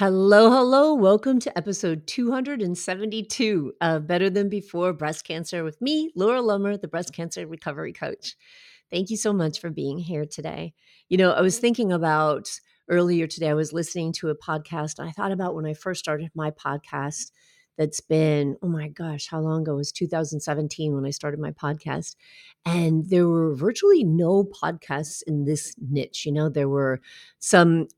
Hello, hello. Welcome to episode 272 of Better Than Before Breast Cancer with me, Laura Lummer, the breast cancer recovery coach. Thank you so much for being here today. You know, I was thinking about earlier today, I was listening to a podcast. And I thought about when I first started my podcast. That's been, oh my gosh, how long ago? It was 2017 when I started my podcast. And there were virtually no podcasts in this niche. You know, there were some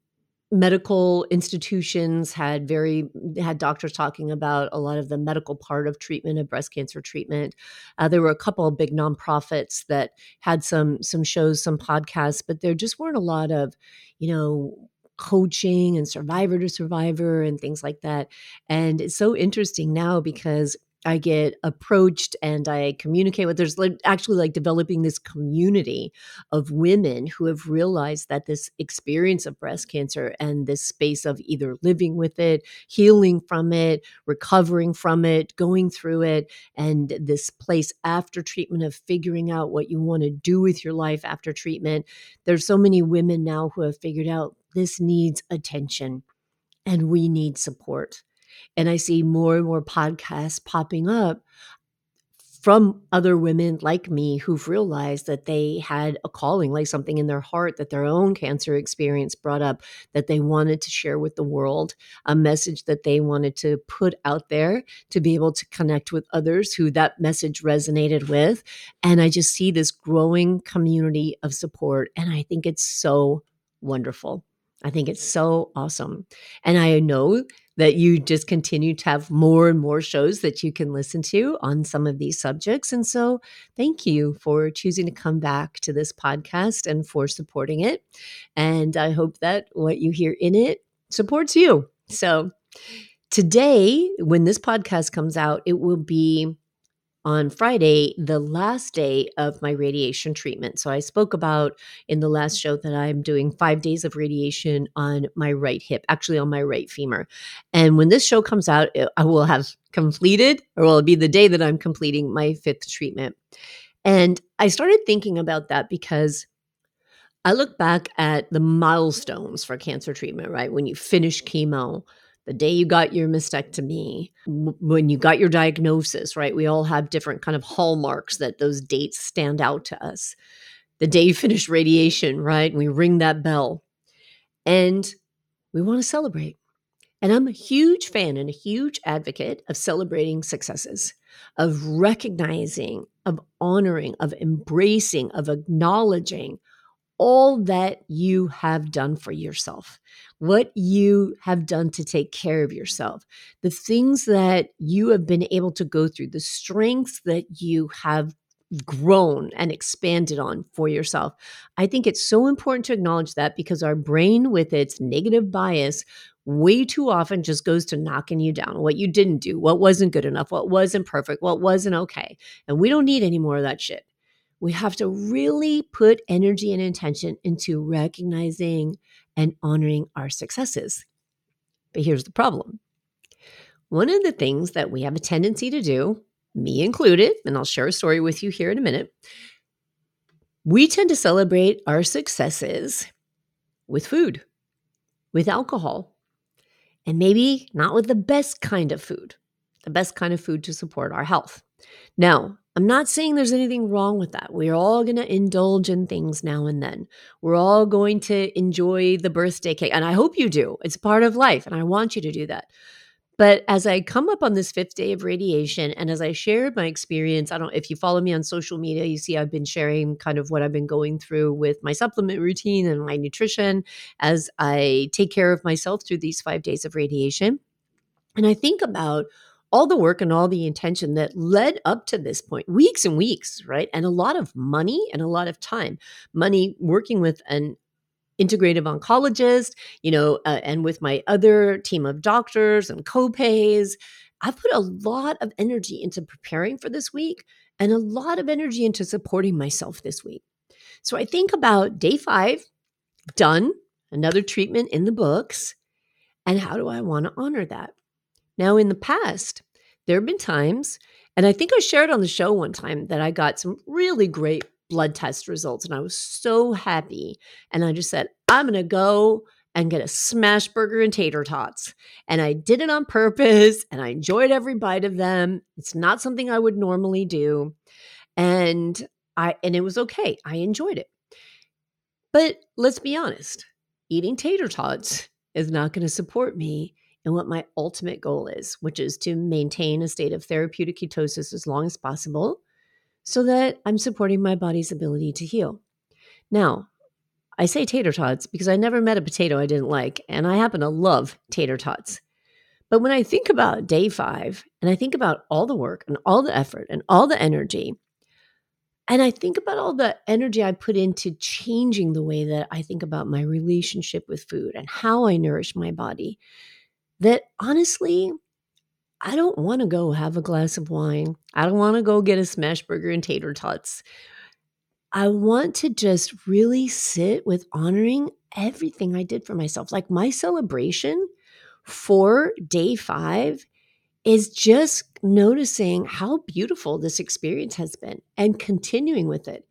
medical institutions had very had doctors talking about a lot of the medical part of treatment of breast cancer treatment. Uh, there were a couple of big nonprofits that had some some shows some podcasts but there just weren't a lot of you know coaching and survivor to survivor and things like that. And it's so interesting now because I get approached and I communicate with. There's like actually like developing this community of women who have realized that this experience of breast cancer and this space of either living with it, healing from it, recovering from it, going through it, and this place after treatment of figuring out what you want to do with your life after treatment. There's so many women now who have figured out this needs attention and we need support and I see more and more podcasts popping up from other women like me who've realized that they had a calling, like something in their heart that their own cancer experience brought up that they wanted to share with the world, a message that they wanted to put out there to be able to connect with others who that message resonated with. And I just see this growing community of support. And I think it's so wonderful. I think it's so awesome. And I know that you just continue to have more and more shows that you can listen to on some of these subjects. And so, thank you for choosing to come back to this podcast and for supporting it. And I hope that what you hear in it supports you. So, today, when this podcast comes out, it will be on Friday, the last day of my radiation treatment. So I spoke about in the last show that I'm doing five days of radiation on my right hip, actually on my right femur. And when this show comes out, I will have completed, or will be the day that I'm completing my fifth treatment. And I started thinking about that because I look back at the milestones for cancer treatment, right? When you finish chemo, the day you got your mastectomy, when you got your diagnosis, right? We all have different kind of hallmarks that those dates stand out to us. The day you finish radiation, right? We ring that bell and we want to celebrate. And I'm a huge fan and a huge advocate of celebrating successes, of recognizing, of honoring, of embracing, of acknowledging all that you have done for yourself, what you have done to take care of yourself, the things that you have been able to go through, the strengths that you have grown and expanded on for yourself. I think it's so important to acknowledge that because our brain, with its negative bias, way too often just goes to knocking you down what you didn't do, what wasn't good enough, what wasn't perfect, what wasn't okay. And we don't need any more of that shit we have to really put energy and intention into recognizing and honoring our successes. But here's the problem one of the things that we have a tendency to do, me included, and I'll share a story with you here in a minute, we tend to celebrate our successes with food, with alcohol, and maybe not with the best kind of food, the best kind of food to support our health. Now, I'm not saying there's anything wrong with that. We're all going to indulge in things now and then. We're all going to enjoy the birthday cake. And I hope you do. It's part of life. And I want you to do that. But as I come up on this fifth day of radiation, and as I shared my experience, I don't if you follow me on social media, you see I've been sharing kind of what I've been going through with my supplement routine and my nutrition as I take care of myself through these five days of radiation. And I think about all the work and all the intention that led up to this point, weeks and weeks, right? And a lot of money and a lot of time. Money working with an integrative oncologist, you know, uh, and with my other team of doctors and co-pays, I've put a lot of energy into preparing for this week and a lot of energy into supporting myself this week. So I think about day five, done, another treatment in the books. And how do I want to honor that? Now, in the past, there have been times, and I think I shared on the show one time that I got some really great blood test results, and I was so happy. And I just said, I'm going to go and get a smash burger and tater tots. And I did it on purpose, and I enjoyed every bite of them. It's not something I would normally do. And I and it was okay. I enjoyed it. But let's be honest, eating tater tots is not going to support me in what my ultimate goal is, which is to maintain a state of therapeutic ketosis as long as possible so that I'm supporting my body's ability to heal. Now, I say tater tots because I never met a potato I didn't like, and I happen to love tater tots. But when I think about day five and I think about all the work and all the effort and all the energy, and I think about all the energy I put into changing the way that I think about my relationship with food and how I nourish my body, that honestly, I don't want to go have a glass of wine. I don't want to go get a smash burger and tater tots. I want to just really sit with honoring everything I did for myself. Like my celebration for day five is just noticing how beautiful this experience has been and continuing with it.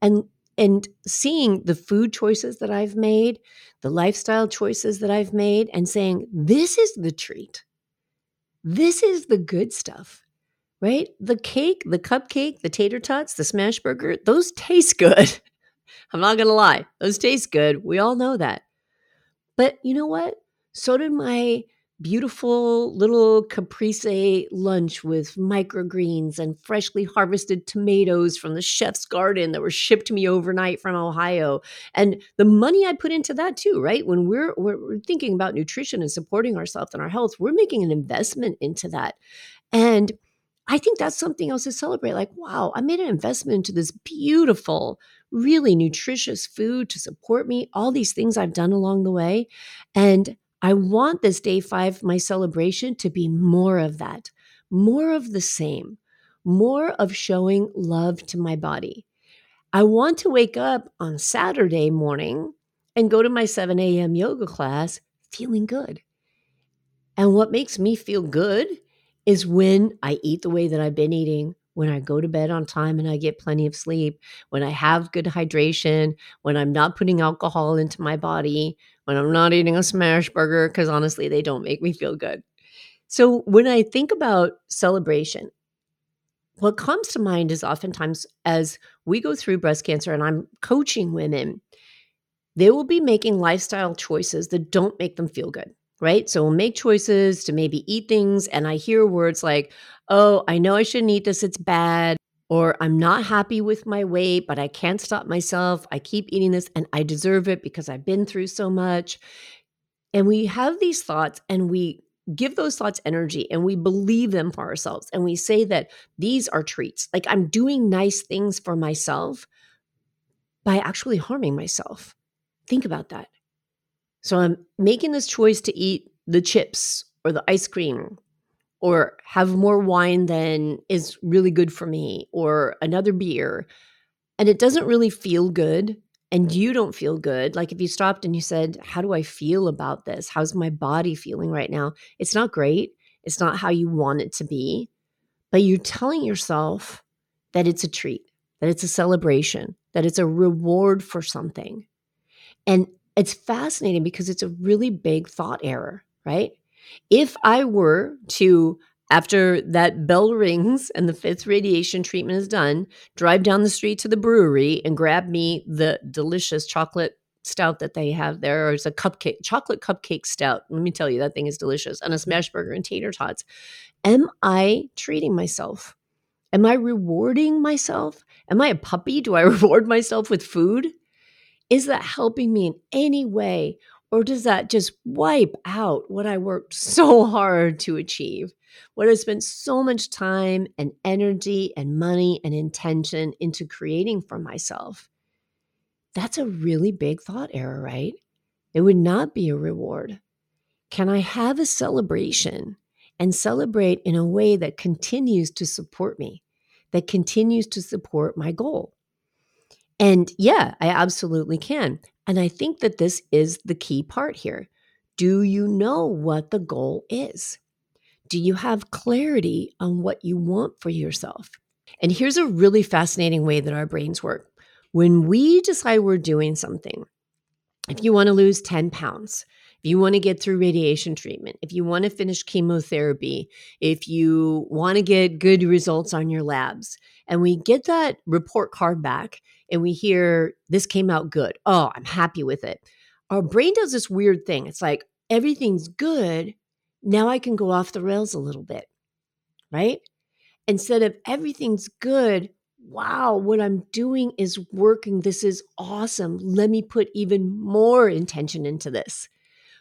And and seeing the food choices that I've made, the lifestyle choices that I've made, and saying, this is the treat. This is the good stuff, right? The cake, the cupcake, the tater tots, the smash burger, those taste good. I'm not going to lie, those taste good. We all know that. But you know what? So did my beautiful little caprese lunch with microgreens and freshly harvested tomatoes from the chef's garden that were shipped to me overnight from Ohio. And the money I put into that too, right? When we're we're thinking about nutrition and supporting ourselves and our health, we're making an investment into that. And I think that's something else to celebrate. Like, wow, I made an investment into this beautiful, really nutritious food to support me, all these things I've done along the way. And I want this day five, my celebration, to be more of that, more of the same, more of showing love to my body. I want to wake up on Saturday morning and go to my 7 a.m. yoga class feeling good. And what makes me feel good is when I eat the way that I've been eating, when I go to bed on time and I get plenty of sleep, when I have good hydration, when I'm not putting alcohol into my body, when I'm not eating a smash burger, because honestly, they don't make me feel good. So when I think about celebration, what comes to mind is oftentimes as we go through breast cancer and I'm coaching women, they will be making lifestyle choices that don't make them feel good, right? So we'll make choices to maybe eat things. And I hear words like, oh, I know I shouldn't eat this, it's bad or I'm not happy with my weight, but I can't stop myself. I keep eating this and I deserve it because I've been through so much. And we have these thoughts and we give those thoughts energy and we believe them for ourselves. And we say that these are treats. Like I'm doing nice things for myself by actually harming myself. Think about that. So I'm making this choice to eat the chips or the ice cream or have more wine than is really good for me or another beer and it doesn't really feel good and you don't feel good like if you stopped and you said how do i feel about this? How's my body feeling right now? It's not great it's not how you want it to be but you're telling yourself that it's a treat that it's a celebration that it's a reward for something and it's fascinating because it's a really big thought error right if I were to, after that bell rings and the fifth radiation treatment is done, drive down the street to the brewery and grab me the delicious chocolate stout that they have there, or it's a cupcake, chocolate cupcake stout. Let me tell you, that thing is delicious, and a smash burger and tater tots. Am I treating myself? Am I rewarding myself? Am I a puppy? Do I reward myself with food? Is that helping me in any way? Or does that just wipe out what I worked so hard to achieve? What I spent so much time and energy and money and intention into creating for myself? That's a really big thought error, right? It would not be a reward. Can I have a celebration and celebrate in a way that continues to support me, that continues to support my goal? And yeah, I absolutely can. And I think that this is the key part here. Do you know what the goal is? Do you have clarity on what you want for yourself? And here's a really fascinating way that our brains work. When we decide we're doing something, if you want to lose 10 pounds, if you want to get through radiation treatment, if you want to finish chemotherapy, if you want to get good results on your labs, and we get that report card back and we hear this came out good. Oh, I'm happy with it. Our brain does this weird thing. It's like everything's good now I can go off the rails a little bit, right? Instead of everything's good, wow, what I'm doing is working. This is awesome. Let me put even more intention into this.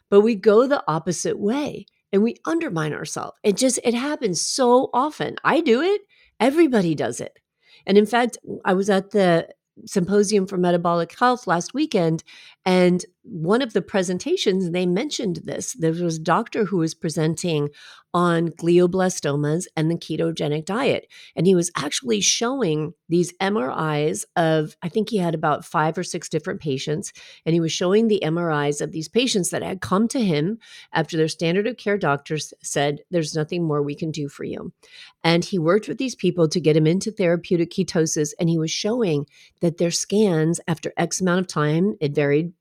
But we go the opposite way and we undermine ourselves. It just, it happens so often. I do it, everybody does it. And in fact, I was at the symposium for metabolic health last weekend and one of the presentations they mentioned this there was a doctor who was presenting on glioblastomas and the ketogenic diet. And he was actually showing these mris of i think he had about five or six different patients and he was showing the mris of these patients that had come to him after their standard of care doctors said there's nothing more we can do for you. And he worked with these people to get them into therapeutic ketosis and he was showing that their scans after x amount of time it varied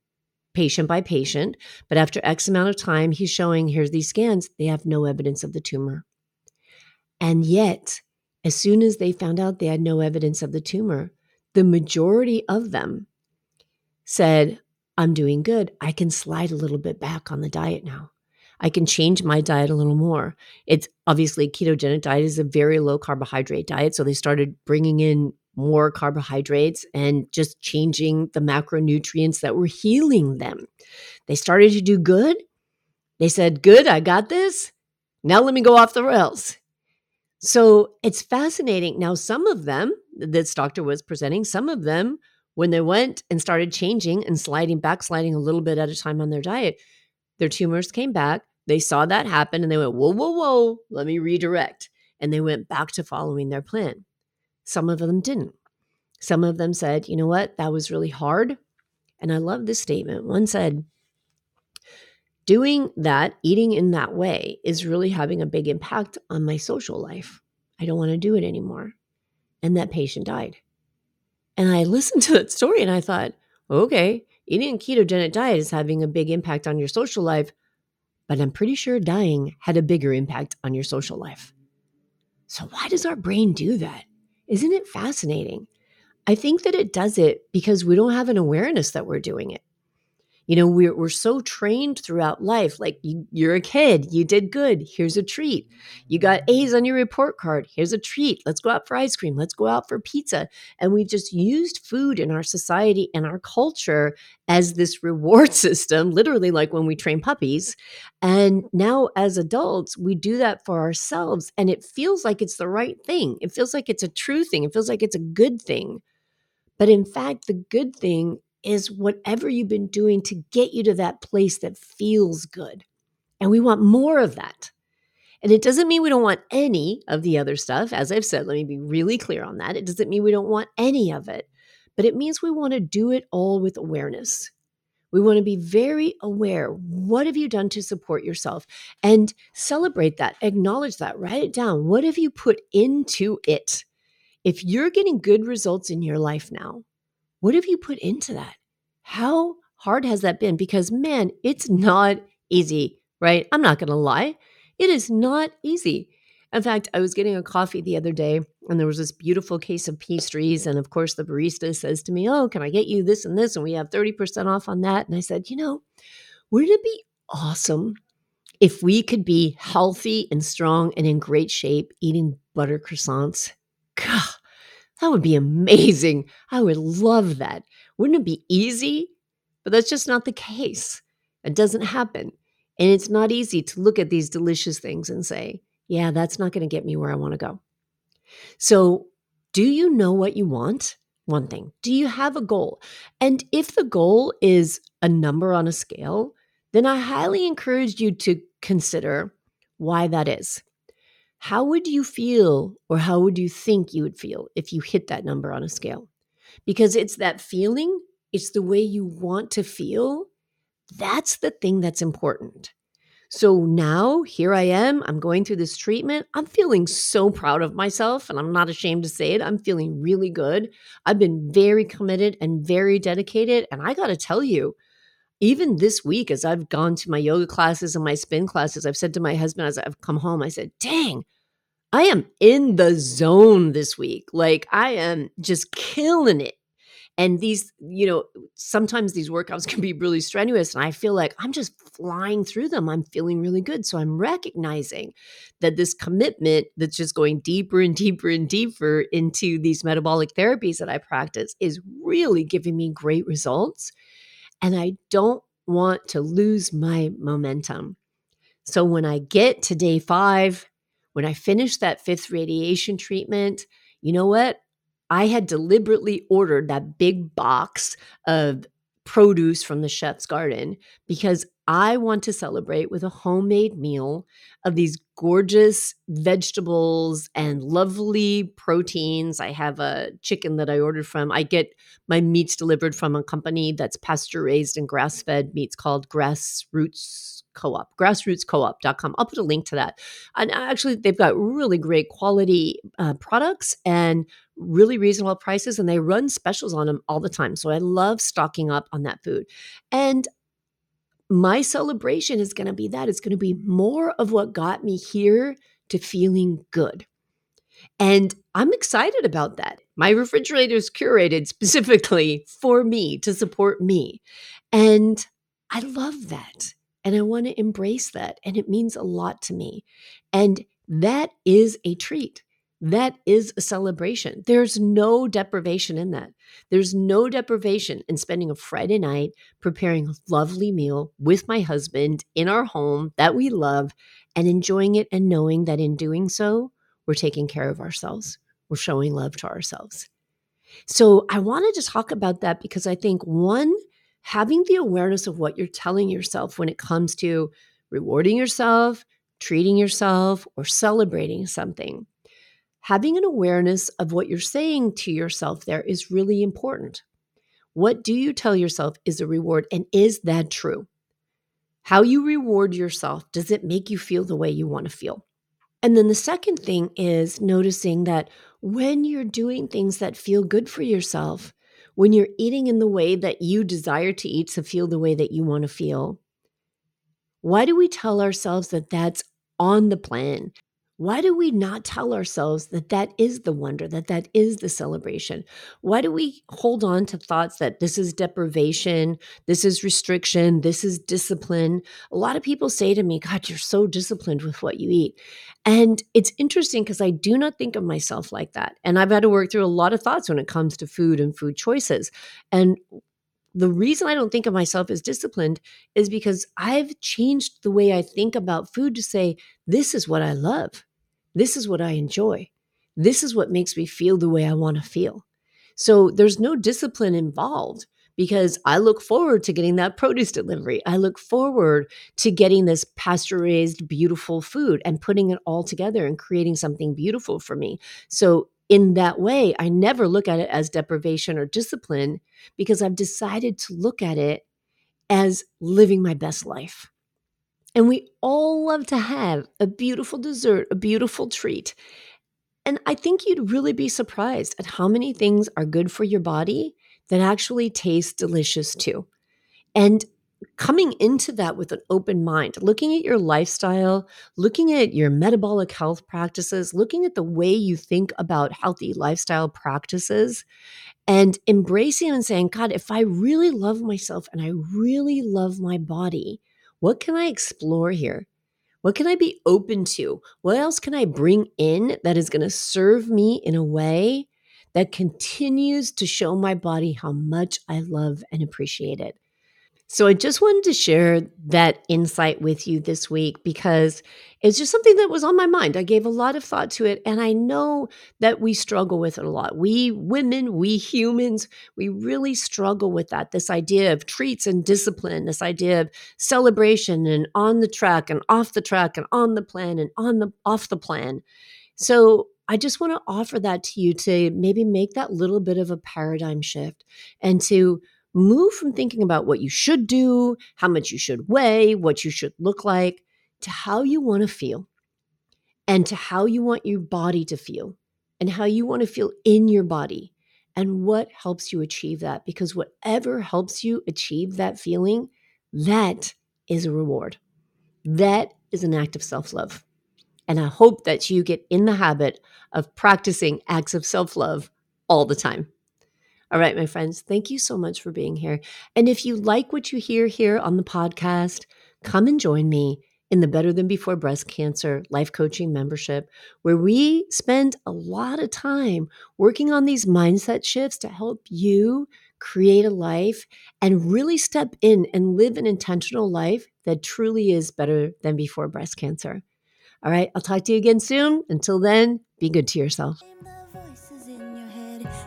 patient by patient. But after X amount of time, he's showing here's these scans, they have no evidence of the tumor. And yet, as soon as they found out they had no evidence of the tumor, the majority of them said, I'm doing good. I can slide a little bit back on the diet now. I can change my diet a little more. It's obviously ketogenic diet is a very low carbohydrate diet. So they started bringing in more carbohydrates and just changing the macronutrients that were healing them. They started to do good. They said, Good, I got this. Now let me go off the rails. So it's fascinating. Now, some of them, this doctor was presenting, some of them, when they went and started changing and sliding, backsliding a little bit at a time on their diet, their tumors came back. They saw that happen and they went, Whoa, whoa, whoa, let me redirect. And they went back to following their plan. Some of them didn't. Some of them said, you know what, that was really hard. And I love this statement. One said, doing that, eating in that way, is really having a big impact on my social life. I don't want to do it anymore. And that patient died. And I listened to that story and I thought, okay, eating a ketogenic diet is having a big impact on your social life, but I'm pretty sure dying had a bigger impact on your social life. So, why does our brain do that? Isn't it fascinating? I think that it does it because we don't have an awareness that we're doing it. You know, we're, we're so trained throughout life. Like you, you're a kid, you did good. Here's a treat. You got A's on your report card. Here's a treat. Let's go out for ice cream. Let's go out for pizza. And we've just used food in our society and our culture as this reward system, literally like when we train puppies. And now as adults, we do that for ourselves. And it feels like it's the right thing. It feels like it's a true thing. It feels like it's a good thing. But in fact, the good thing is whatever you've been doing to get you to that place that feels good. And we want more of that. And it doesn't mean we don't want any of the other stuff. As I've said, let me be really clear on that. It doesn't mean we don't want any of it, but it means we want to do it all with awareness. We want to be very aware. What have you done to support yourself? And celebrate that, acknowledge that, write it down. What have you put into it? If you're getting good results in your life now, what have you put into that? How hard has that been? Because, man, it's not easy, right? I'm not going to lie. It is not easy. In fact, I was getting a coffee the other day and there was this beautiful case of pastries. And of course, the barista says to me, Oh, can I get you this and this? And we have 30% off on that. And I said, You know, wouldn't it be awesome if we could be healthy and strong and in great shape eating butter croissants? God, that would be amazing. I would love that. Wouldn't it be easy? But that's just not the case. It doesn't happen. And it's not easy to look at these delicious things and say, yeah, that's not going to get me where I want to go. So, do you know what you want? one thing. Do you have a goal? And if the goal is a number on a scale, then I highly encourage you to consider why that is. How would you feel, or how would you think you would feel if you hit that number on a scale? Because it's that feeling, it's the way you want to feel. That's the thing that's important. So now here I am. I'm going through this treatment. I'm feeling so proud of myself, and I'm not ashamed to say it. I'm feeling really good. I've been very committed and very dedicated. And I got to tell you, even this week, as I've gone to my yoga classes and my spin classes, I've said to my husband as I've come home, I said, dang, I am in the zone this week. Like I am just killing it. And these, you know, sometimes these workouts can be really strenuous. And I feel like I'm just flying through them. I'm feeling really good. So I'm recognizing that this commitment that's just going deeper and deeper and deeper into these metabolic therapies that I practice is really giving me great results. And I don't want to lose my momentum. So when I get to day five, when I finish that fifth radiation treatment, you know what? I had deliberately ordered that big box of produce from the chef's garden because I want to celebrate with a homemade meal of these gorgeous vegetables and lovely proteins. I have a chicken that I ordered from. I get my meats delivered from a company that's pasture raised and grass fed meats called Grassroots Co-op, grassrootscoop.com. I'll put a link to that. And actually, they've got really great quality uh, products and really reasonable prices, and they run specials on them all the time. So I love stocking up on that food. And my celebration is going to be that. It's going to be more of what got me here to feeling good. And I'm excited about that. My refrigerator is curated specifically for me to support me. And I love that. And I want to embrace that. And it means a lot to me. And that is a treat. That is a celebration. There's no deprivation in that. There's no deprivation in spending a Friday night preparing a lovely meal with my husband in our home that we love and enjoying it and knowing that in doing so, we're taking care of ourselves. We're showing love to ourselves. So I wanted to talk about that because I think one, having the awareness of what you're telling yourself when it comes to rewarding yourself, treating yourself, or celebrating something having an awareness of what you're saying to yourself there is really important. What do you tell yourself is a reward, and is that true? How you reward yourself, does it make you feel the way you want to feel? And then the second thing is noticing that when you're doing things that feel good for yourself, when you're eating in the way that you desire to eat to feel the way that you want to feel, why do we tell ourselves that that's on the plan? Why do we not tell ourselves that that is the wonder, that that is the celebration? Why do we hold on to thoughts that this is deprivation, this is restriction, this is discipline? A lot of people say to me, God, you're so disciplined with what you eat. And it's interesting because I do not think of myself like that. And I've had to work through a lot of thoughts when it comes to food and food choices. And the reason I don't think of myself as disciplined is because I've changed the way I think about food to say, this is what I love. This is what I enjoy. This is what makes me feel the way I want to feel. So there's no discipline involved because I look forward to getting that produce delivery. I look forward to getting this pasture raised, beautiful food and putting it all together and creating something beautiful for me. So, in that way, I never look at it as deprivation or discipline because I've decided to look at it as living my best life. And we all love to have a beautiful dessert, a beautiful treat. And I think you'd really be surprised at how many things are good for your body that actually taste delicious too. And coming into that with an open mind, looking at your lifestyle, looking at your metabolic health practices, looking at the way you think about healthy lifestyle practices, and embracing and saying, God, if I really love myself and I really love my body, what can I explore here? What can I be open to? What else can I bring in that is going to serve me in a way that continues to show my body how much I love and appreciate it? So I just wanted to share that insight with you this week because it's just something that was on my mind. I gave a lot of thought to it, and I know that we struggle with it a lot. We women, we humans, we really struggle with that. This idea of treats and discipline, this idea of celebration and on the track and off the track and on the plan and on the off the plan. So I just want to offer that to you to maybe make that little bit of a paradigm shift and to move from thinking about what you should do, how much you should weigh, what you should look like, to how you want to feel and to how you want your body to feel and how you want to feel in your body and what helps you achieve that. Because whatever helps you achieve that feeling, that is a reward. That is an act of self love. And I hope that you get in the habit of practicing acts of self love all the time. All right, my friends, thank you so much for being here. And if you like what you hear here on the podcast, come and join me in the Better Than Before Breast Cancer Life Coaching membership, where we spend a lot of time working on these mindset shifts to help you create a life and really step in and live an intentional life that truly is better than before breast cancer. All right, I'll talk to you again soon. Until then, be good to yourself.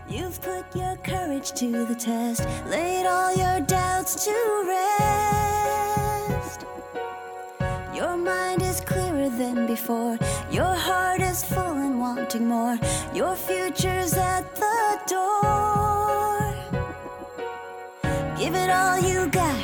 You've put your courage to the test, laid all your doubts to rest. Your mind is clearer than before, your heart is full and wanting more. Your future's at the door. Give it all you got,